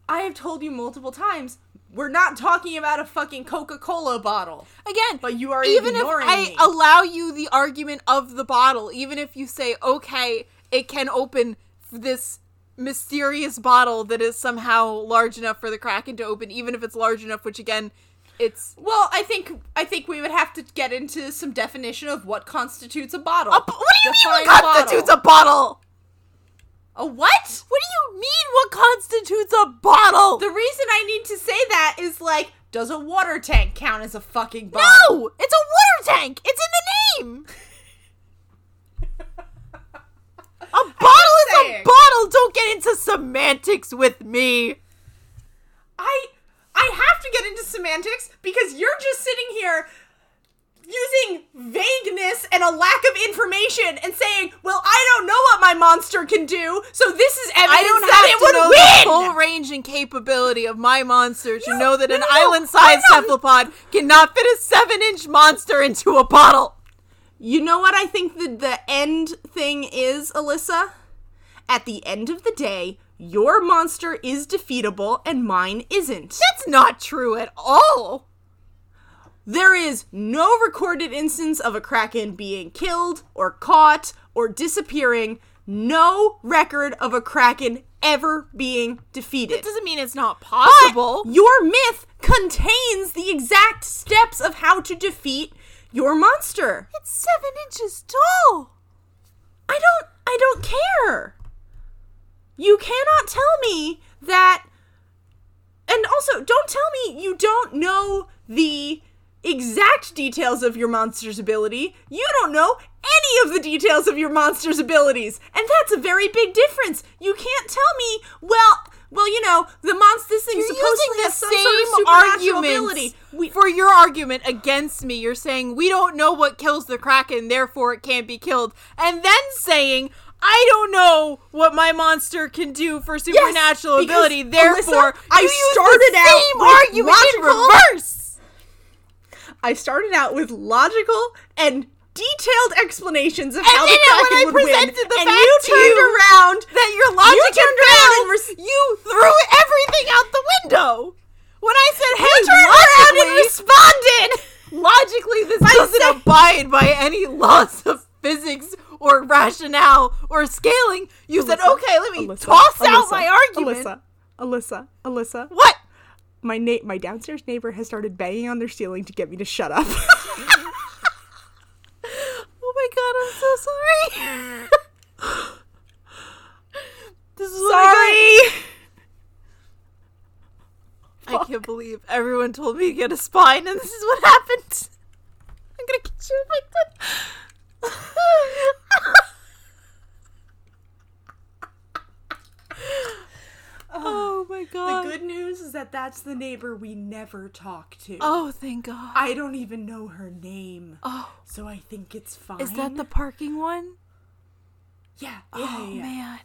I have told you multiple times, we're not talking about a fucking Coca-Cola bottle. Again, But you are even if I me. allow you the argument of the bottle, even if you say, okay, it can open this mysterious bottle that is somehow large enough for the Kraken to open, even if it's large enough, which again, it's Well, I think I think we would have to get into some definition of what constitutes a bottle. a, what do you mean Define what constitutes a bottle? a what? What do you mean what constitutes a bottle? The reason I need to say that is like, does a water tank count as a fucking bottle? no, it's a water tank. It's in the name. A bottle is a bottle. Don't get into semantics with me. I I have to get into semantics because you're just sitting here using vagueness and a lack of information and saying, "Well, I don't know what my monster can do, so this is evidence I don't that have it to would know win." the full range and capability of my monster to No, know that no, an no, island-sized cephalopod cannot fit a seven-inch monster into a bottle. You know what I think the the end thing is, Alyssa? At the end of the day, your monster is defeatable and mine isn't. That's not true at all. There is no recorded instance of a kraken being killed or caught or disappearing. No record of a kraken ever being defeated. It doesn't mean it's not possible. Your myth contains the exact steps of how to defeat your monster. It's seven inches tall. I don't I don't care. You cannot tell me that and also don't tell me you don't know the exact details of your monster's ability. You don't know any of the details of your monster's abilities. And that's a very big difference. You can't tell me, well, well, you know, the monster this thing You're supposedly the has some sort of same supernatural ability. We, for your argument against me. You're saying we don't know what kills the kraken, therefore it can't be killed, and then saying I don't know what my monster can do for supernatural because, ability, therefore Alyssa, I started the out with argument in logical- reverse. I started out with logical and detailed explanations of how the Kraken would win, presented the and you turned you around. That your logic turned around and res- you threw everything out the window. When I said, You "Hey, turned around and logically, responded. logically this doesn't abide by any laws of physics or rationale or scaling you said okay let me Alyssa, toss out Alyssa, my argument. Alyssa, Alyssa, Alyssa. what? My na- my downstairs neighbor has started banging on their ceiling to get me to shut up. oh my god i'm so sorry. This is Sorry. I can't believe everyone told me to get a spine and this is what happened. I'm gonna get you evicted oh my god The good news is that that's the neighbor we never talk to. oh thank god I don't even know her name, oh so I think it's fine. Is that the parking one? yeah? Yeah, oh yeah, man,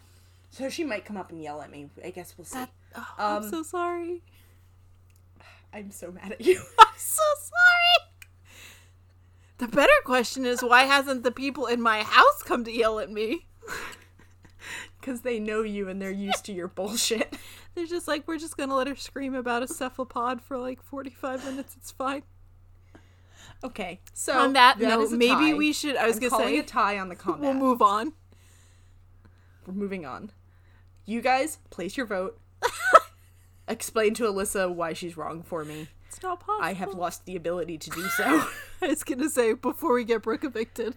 So she might come up and yell at me. I guess we'll see. that. Oh, I'm Um, so sorry. I'm so mad at you. I'm so sorry. The better question is why hasn't the people in my house come to yell at me? Because they know you and they're used to your bullshit. They're just like, we're just gonna let her scream about a cephalopod for like 45 minutes. It's fine. Okay, so On that, note, maybe tie. we should. I was I'm gonna say a tie on the combat. we'll move on. We're moving on. You guys place your vote. Explain to Alyssa why she's wrong for me. It's not possible. I have lost the ability to do so. I was gonna say before we get Brooke evicted.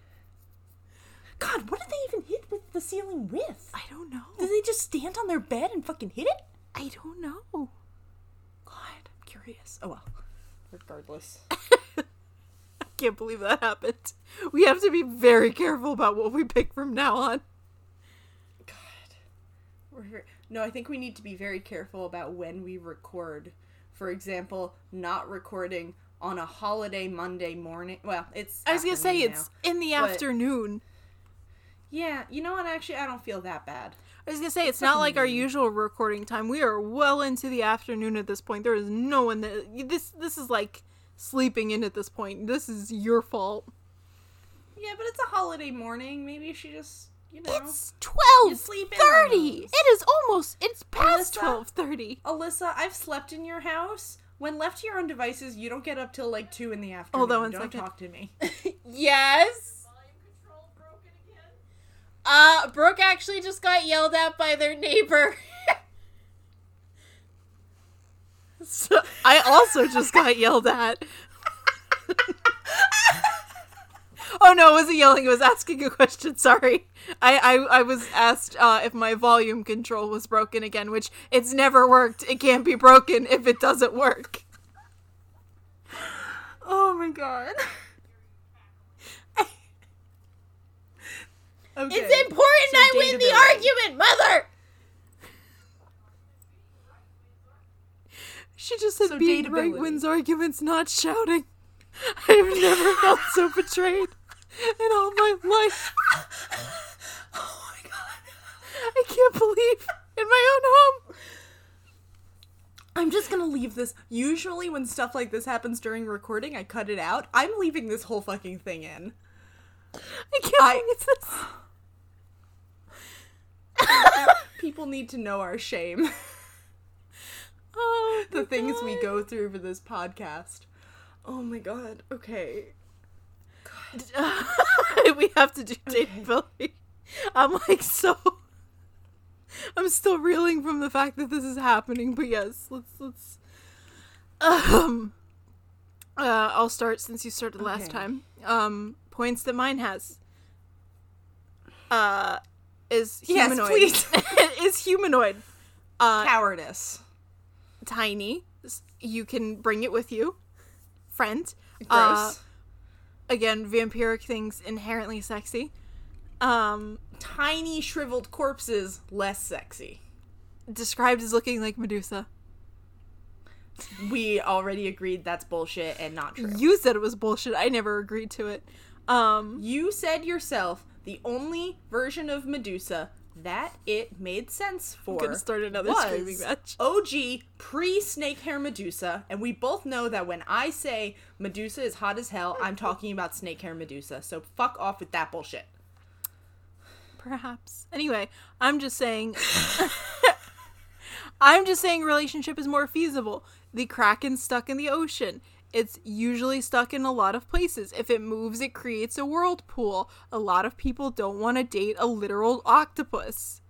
God, what did they even hit with the ceiling with? I don't know. Did they just stand on their bed and fucking hit it? I don't know. God, I'm curious. Oh well. Regardless. I can't believe that happened. We have to be very careful about what we pick from now on. God. We're no, I think we need to be very careful about when we record. For example, not recording on a holiday Monday morning. Well, it's. I was gonna say afternoon it's in the afternoon. Yeah, you know what? Actually, I don't feel that bad. I was gonna say it's not like our usual recording time. We are well into the afternoon at this point. There is no one that this this is like sleeping in at this point. This is your fault. Yeah, but it's a holiday morning. Maybe she just, you know. It's twelve thirty. It is almost. It's past twelve thirty. Alyssa, I've slept in your house. When left to your own devices, you don't get up till like two in the afternoon. One don't second. talk to me. Yes. Uh, Brooke actually just got yelled at by their neighbor. so, I also just got yelled at. oh no, it wasn't yelling. It was asking a question. Sorry, I I, I was asked uh, if my volume control was broken again, which it's never worked. It can't be broken if it doesn't work. oh my god. Okay. It's important So I win the argument, mother. She just said So being right wins arguments, not shouting. I've never felt so betrayed in all my life. Oh my god. I can't believe in my own home. I'm just gonna leave this. Usually, when stuff like this happens during recording, I cut it out. I'm leaving this whole fucking thing in. I can't I- believe this. People need to know our shame, Oh, the things we go through for this podcast. Oh my god. Okay. God, we have to do dateability. I'm like so. I'm still reeling from the fact that this is happening, but yes, let's let's. Um. Uh, I'll start since you started last Okay. time. Um, points that mine has. Uh, is humanoid. Yes, please. is humanoid. Uh, Cowardice. tiny. You can bring it with you. Friend. Gross. Uh, again, vampiric things inherently sexy. Um, Tiny shriveled corpses, less sexy. described as looking like Medusa. We already agreed that's bullshit and not true. You said it was bullshit. I never agreed to it. Um, You said yourself the only version of Medusa that it made sense for gonna start another was screaming match. OG pre snake hair Medusa, and we both know that when I say Medusa is hot as hell, I'm talking about snake hair Medusa. So fuck off with that bullshit. perhaps. Anyway, I'm just saying. I'm just saying relationship is more feasible. The kraken stuck in the ocean. It's usually stuck in a lot of places. If it moves, it creates a whirlpool. A lot of people don't want to date a literal octopus.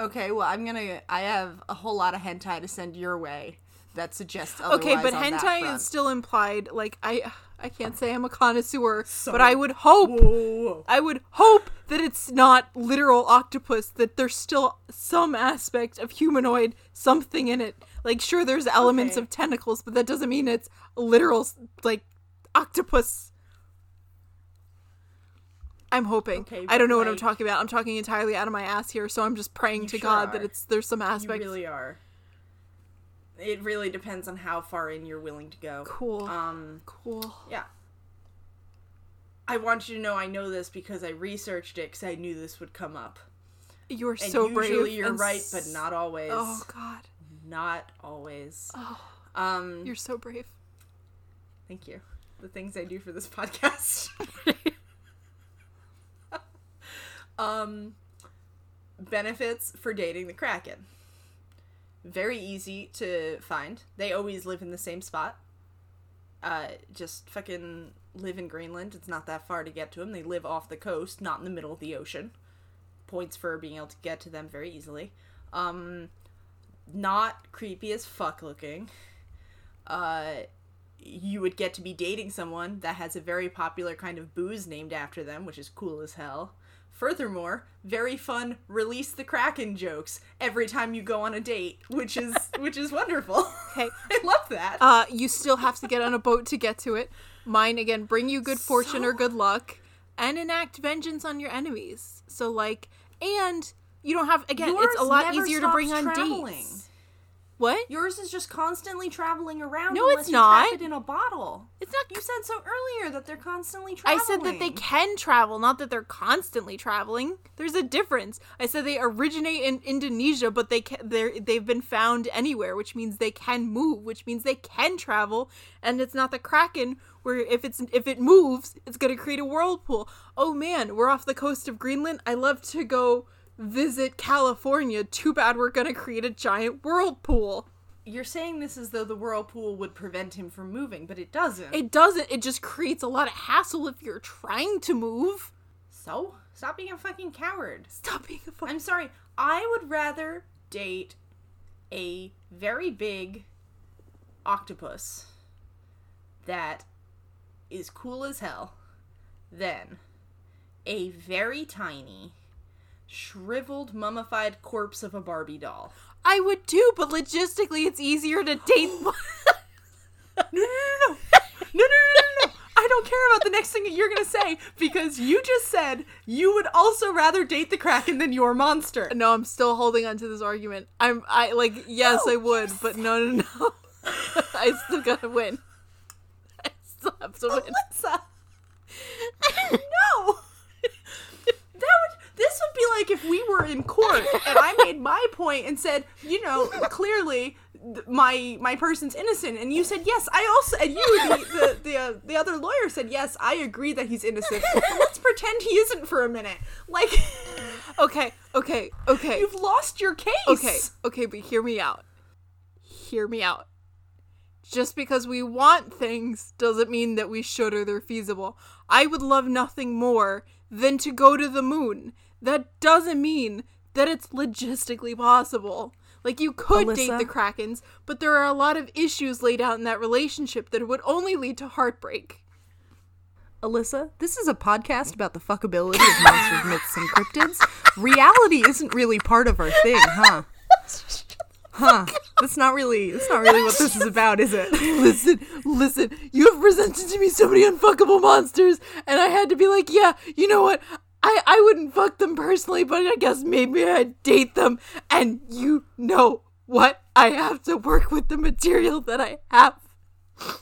Okay, well I'm gonna. I have a whole lot of hentai to send your way that suggests Okay, but hentai is still implied. Like I, I can't say I'm a connoisseur, So- but I would hope, Whoa, whoa, whoa. I would hope that it's not literal octopus. That there's still some aspect of humanoid something in it. Like sure, there's elements Okay. of tentacles, but that doesn't mean it's literal like octopus. I'm hoping. Okay, I don't know what I'm talking about. I'm talking entirely out of my ass here, so I'm just praying to sure God that it's there's some You aspect. really are. It really depends on how far in you're willing to go. Cool. Um, cool. yeah. I want you to know I know this because I researched it because I knew this would come up. You're And so brave. usually you're and right, but not always. Oh God, Not always. oh, Um, you're so brave. thank you. The things I do for this podcast. um, benefits for dating the Kraken. Very easy to find. They always live in the same spot. Uh, just fucking live in Greenland. It's not that far to get to them. They live off the coast, not in the middle of the ocean. Points for being able to get to them very easily. Um, not creepy as fuck looking. Uh, you would get to be dating someone that has a very popular kind of booze named after them, which is cool as hell. Furthermore, very fun release the kraken jokes every time you go on a date, which is which is wonderful. Okay. I love that. Uh, you still have to get on a boat to get to it. Mine again, bring you good fortune or good luck, and enact vengeance on your enemies. So like, and You don't have again. Yours it's a lot easier to bring on traveling. dates. What? Yours is just constantly traveling around. No, it's not. it in a bottle. It's not. You said so earlier that they're constantly traveling. I said that they can travel, not that they're constantly traveling. There's a difference. I said they originate in Indonesia, but they can, they're they've been found anywhere, which means they can move, which means they can travel, and it's not the kraken where if it's if it moves, it's gonna create a whirlpool. Oh man, we're off the coast of Greenland. I love to go visit California. Too bad we're gonna create a giant whirlpool. You're saying this as though the whirlpool would prevent him from moving, but it doesn't. It doesn't. It just creates a lot of hassle if you're trying to move. so stop being a fucking coward. Stop being a fucking. I'm sorry. I would rather date a very big octopus that is cool as hell than a very tiny, shriveled, mummified corpse of a Barbie doll. I would too, but logistically, it's easier to date. No, no, no, no. No, no, no, no, no. I don't care about the next thing that you're to say because you just said you would also rather date the Kraken than your monster. no, I'm still holding on to this argument. I'm, I like, yes, No, I would, but no, no, no. I still gotta win. I still have to oh, win. Alyssa. no. This would be like if we were in court and I made my point and said, you know, clearly th- my my person's innocent and you said yes i also and you the the the, uh, the other lawyer said yes i agree that he's innocent but let's pretend he isn't for a minute like Okay, okay, okay. you've lost your case Okay, okay, but hear me out. Hear me out. Just because we want things doesn't mean that we should or they're feasible. I would love nothing more than to go to the moon. That doesn't mean that it's logistically possible. Like you could date the Krakens, but there are a lot of issues laid out in that relationship that would only lead to heartbreak. Alyssa, this is a podcast about the fuckability of monsters, myths, and cryptids. Reality isn't really part of our thing, huh? Huh? That's not really. That's not really what this is about, is it? listen, listen, you have presented to me so many unfuckable monsters, and I had to be like, yeah, you know what? I, I wouldn't fuck them personally, but I guess maybe I'd date them, and you know what? I have to work with the material that I have.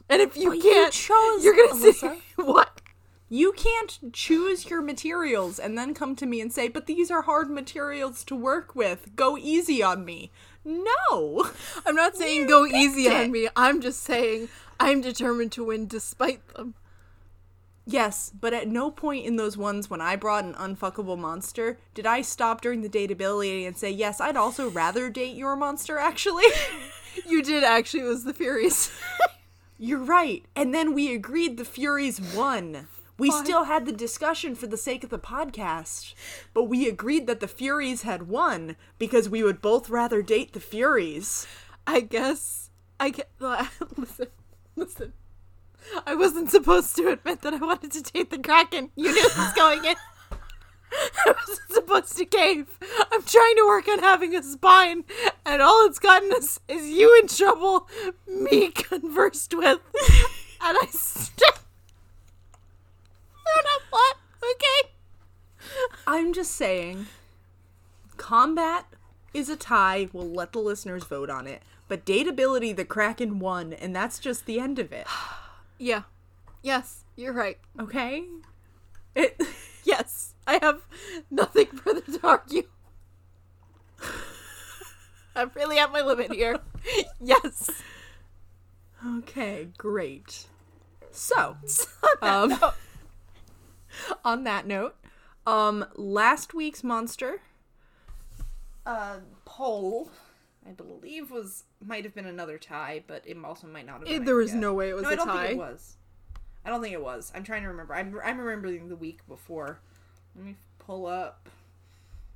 And if you can't, chose, you're gonna say, what? You can't choose your materials and then come to me and say, "But these are hard materials to work with. Go easy on me." No. I'm not saying You go easy it. on me. I'm just saying I'm determined to win despite them. Yes, but at no point in those ones when I brought an unfuckable monster did I stop during the dateability and say, "Yes, I'd also rather date your monster." Actually. You did actually it was the Furies. You're right. And then we agreed the Furies won. We Why? still had the discussion for the sake of the podcast, but we agreed that the Furies had won because we would both rather date the Furies. I guess I get listen, listen. I wasn't supposed to admit that I wanted to date the Kraken. You knew this going in. I wasn't supposed to cave. I'm trying to work on having a spine, and all it's gotten us is you in trouble, me conversed with, and I still don't have what. Okay. I'm just saying, combat is a tie. We'll let the listeners vote on it. But dateability, the Kraken won, and that's just the end of it. Yeah. Yes, you're right. Okay? It. Yes, I have nothing further to argue. I'm really at my limit here. Yes. Okay, great. So, um, on that note, um, last week's monster, uh, poll, I believe was might have been another tie, but it also might not have. Been, I there was no way it was no, a I don't tie. think it was. I don't think it was. I'm trying to remember. I'm I'm remembering the week before. Let me pull up.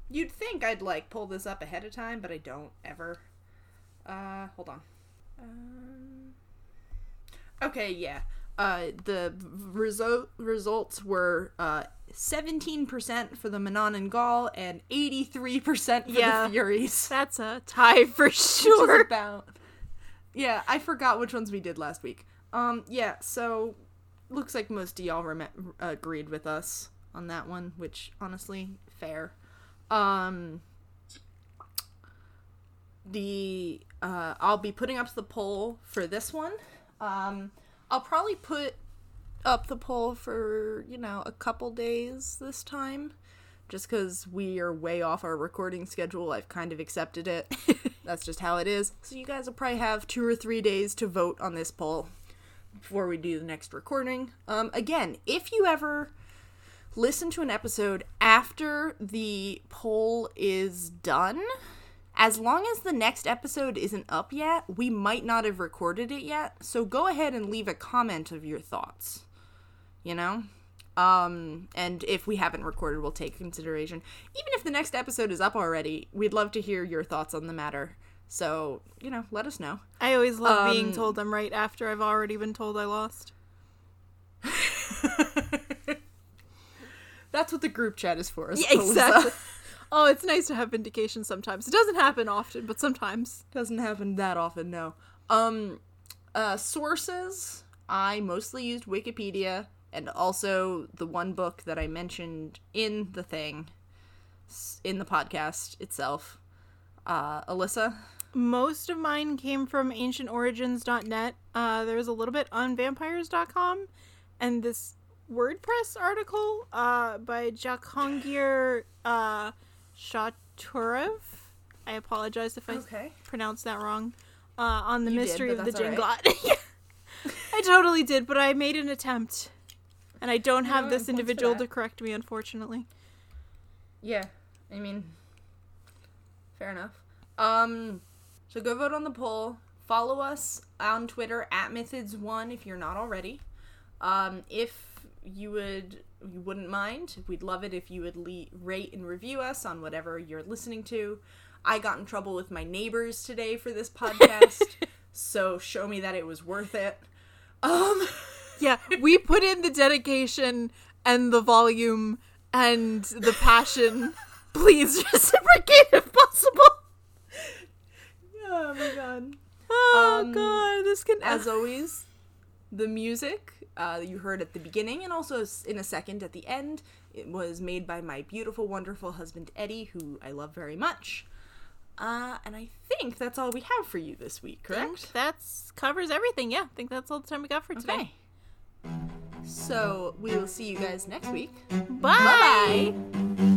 You'd think I'd like pull this up ahead of time, but I don't ever. Uh, hold on. Um, okay, yeah. Uh, the resu- results were uh 17% for the Manon and Gaul and 83% for Yeah. the Furies. That's a tie for sure. about. Yeah, I forgot which ones we did last week. Um, yeah, so looks like most of y'all rem- agreed with us on that one, which honestly, fair. Um, the uh, I'll be putting up the poll for this one. Um, I'll probably put up the poll for you know a couple days this time, just because we are way off our recording schedule. I've kind of accepted it. That's just how it is. So you guys will probably have two or three days to vote on this poll before we do the next recording. Um, again, if you ever listen to an episode after the poll is done, as long as the next episode isn't up yet, we might not have recorded it yet. So go ahead and leave a comment of your thoughts. You know? Um, and if we haven't recorded, we'll take consideration. Even if the next episode is up already, we'd love to hear your thoughts on the matter. So, you know, let us know. I always love being Um, told I'm right after I've already been told I lost. That's what the group chat is for. Yeah, exactly. oh, it's nice to have vindication sometimes. It doesn't happen often, but sometimes. Doesn't happen that often, no. Um, uh, sources. I mostly used Wikipedia and also the one book that I mentioned in the thing, in the podcast itself. Uh, Alyssa. Most of mine came from ancientorigins.net. Uh, there was a little bit on vampires.com and this WordPress article uh, by Jahangir uh, Shaturev. I apologize if I Okay. pronounced that wrong. Uh, on the You mystery but of the Jenglot. Yeah. I totally did, but I made an attempt. And I don't have know, this individual to correct me, unfortunately. Yeah, I mean, fair enough. Um, so go vote on the poll. Follow us on Twitter at Methods1 if you're not already. Um, if you would, you wouldn't mind, we'd love it if you would le- rate and review us on whatever you're listening to. I got in trouble with my neighbors today for this podcast, so show me that it was worth it. Um, Yeah, we put in the dedication and the volume and the passion. Please reciprocate if possible. oh my god. Oh Um, god, this can as always, the music uh, you heard at the beginning and also in a second at the end, it was made by my beautiful, wonderful husband Eddie, who I love very much. Uh, and I think that's all we have for you this week, correct? That's covers everything. Yeah, I think that's all the time we got for today. Okay. So we will see you guys next week. Bye. Bye.